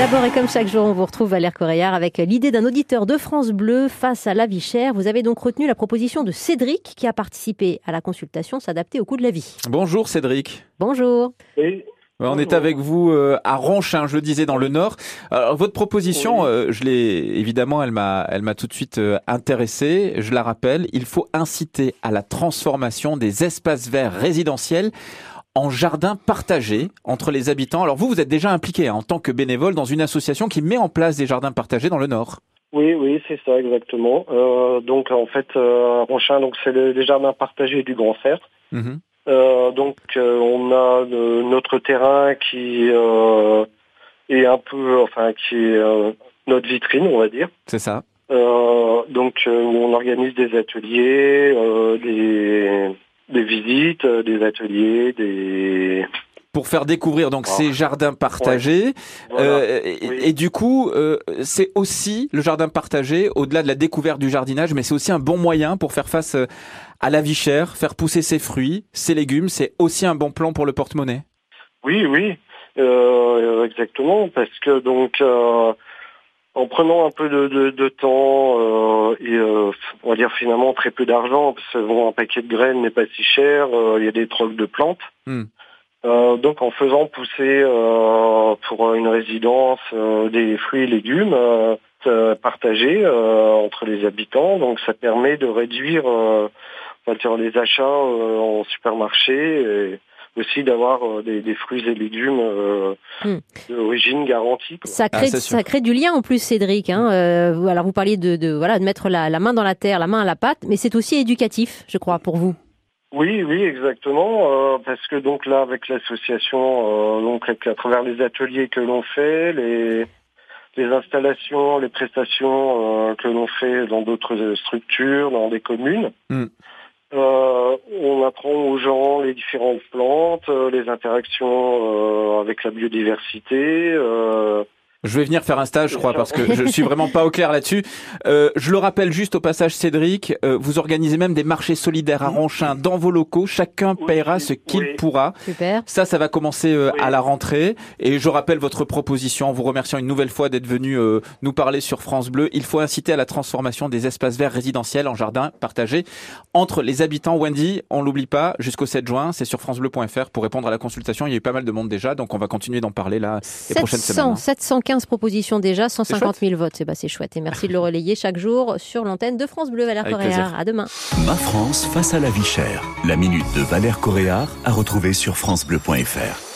D'abord et comme chaque jour, on vous retrouve Valère Coréard avec l'idée d'un auditeur de France Bleu face à la vie chère. Vous avez donc retenu la proposition de Cédric qui a participé à la consultation s'adapter au coût de la vie. Bonjour Cédric. Bonjour. On est avec vous euh, à Ronchin, je le disais, dans le Nord. Alors, votre proposition, Oui. euh, je l'ai évidemment, elle m'a, elle m'a tout de suite euh, intéressé. Je la rappelle, il faut inciter à la transformation des espaces verts résidentiels en jardins partagés entre les habitants. Alors vous, vous êtes déjà impliqué hein, en tant que bénévole dans une association qui met en place des jardins partagés dans le Nord. oui, oui, c'est ça exactement. Euh, donc en fait, euh, Ronchin, donc c'est le, les jardins partagés du Grand Cerf. Mhm. Euh, donc euh, on a notre terrain qui est un peu, enfin qui est notre vitrine, on va dire. C'est ça. Donc on organise des ateliers, des, des visites, euh, des ateliers, des Pour faire découvrir donc ces jardins partagés. voilà. Euh, et, Oui. et du coup, euh, c'est aussi le jardin partagé, au-delà de la découverte du jardinage, mais c'est aussi un bon moyen pour faire face euh, à la vie chère, faire pousser ses fruits, ses légumes. C'est aussi un bon plan pour le porte-monnaie. Oui, oui, euh, exactement, parce que donc euh, en prenant un peu de, de, de temps euh, et euh, on va dire finalement très peu d'argent, parce que bon, un paquet de graines n'est pas si cher, euh, il y a des trocs de plantes. Hmm. Euh, donc en faisant pousser euh, pour une résidence euh, des fruits et légumes partagés euh, entre les habitants, donc ça permet de réduire euh, on va dire, les achats euh, en supermarché et aussi d'avoir euh, des, des fruits et légumes euh, Hmm. d'origine garantie. quoi. Ça Ah, crée, sûr. ça crée du lien en plus, Cédric. Hein. Euh, vous- alors vous parliez de, de voilà de mettre la, la main dans la terre, la main à la pâte, mais c'est aussi éducatif, je crois, pour vous. Oui, oui, exactement, euh, parce que donc là, avec l'association, euh, donc avec- à travers les ateliers que l'on fait, les les installations, les prestations euh, que l'on fait dans d'autres structures, dans des communes, Hmm. Euh, on apprend aux gens les différentes plantes, euh, les interactions euh, avec la biodiversité. Je vais venir faire un stage, je crois, parce que je suis vraiment pas au clair là-dessus. Euh, je le rappelle juste au passage, Cédric, euh, vous organisez même des marchés solidaires à Ronchin dans vos locaux. Chacun oui, paiera ce qu'il pourra. Super. Ça, ça va commencer euh, à la rentrée. Et je rappelle votre proposition en vous remerciant une nouvelle fois d'être venu euh, nous parler sur France Bleu. Il faut inciter à la transformation des espaces verts résidentiels en jardins partagés entre les habitants. Wendy, on l'oublie pas, jusqu'au 7 juin, c'est sur francebleu.fr pour répondre à la consultation. Il y a eu pas mal de monde déjà, donc on va continuer d'en parler là les prochaines semaines. Hein. 115 propositions déjà, 150 000 votes. Et bah, c'est chouette. Et merci de le relayer chaque jour sur l'antenne de France Bleu Valère Coréard. À demain. Ma France face à la vie chère. La minute de Valère Coréard à retrouver sur FranceBleu.fr.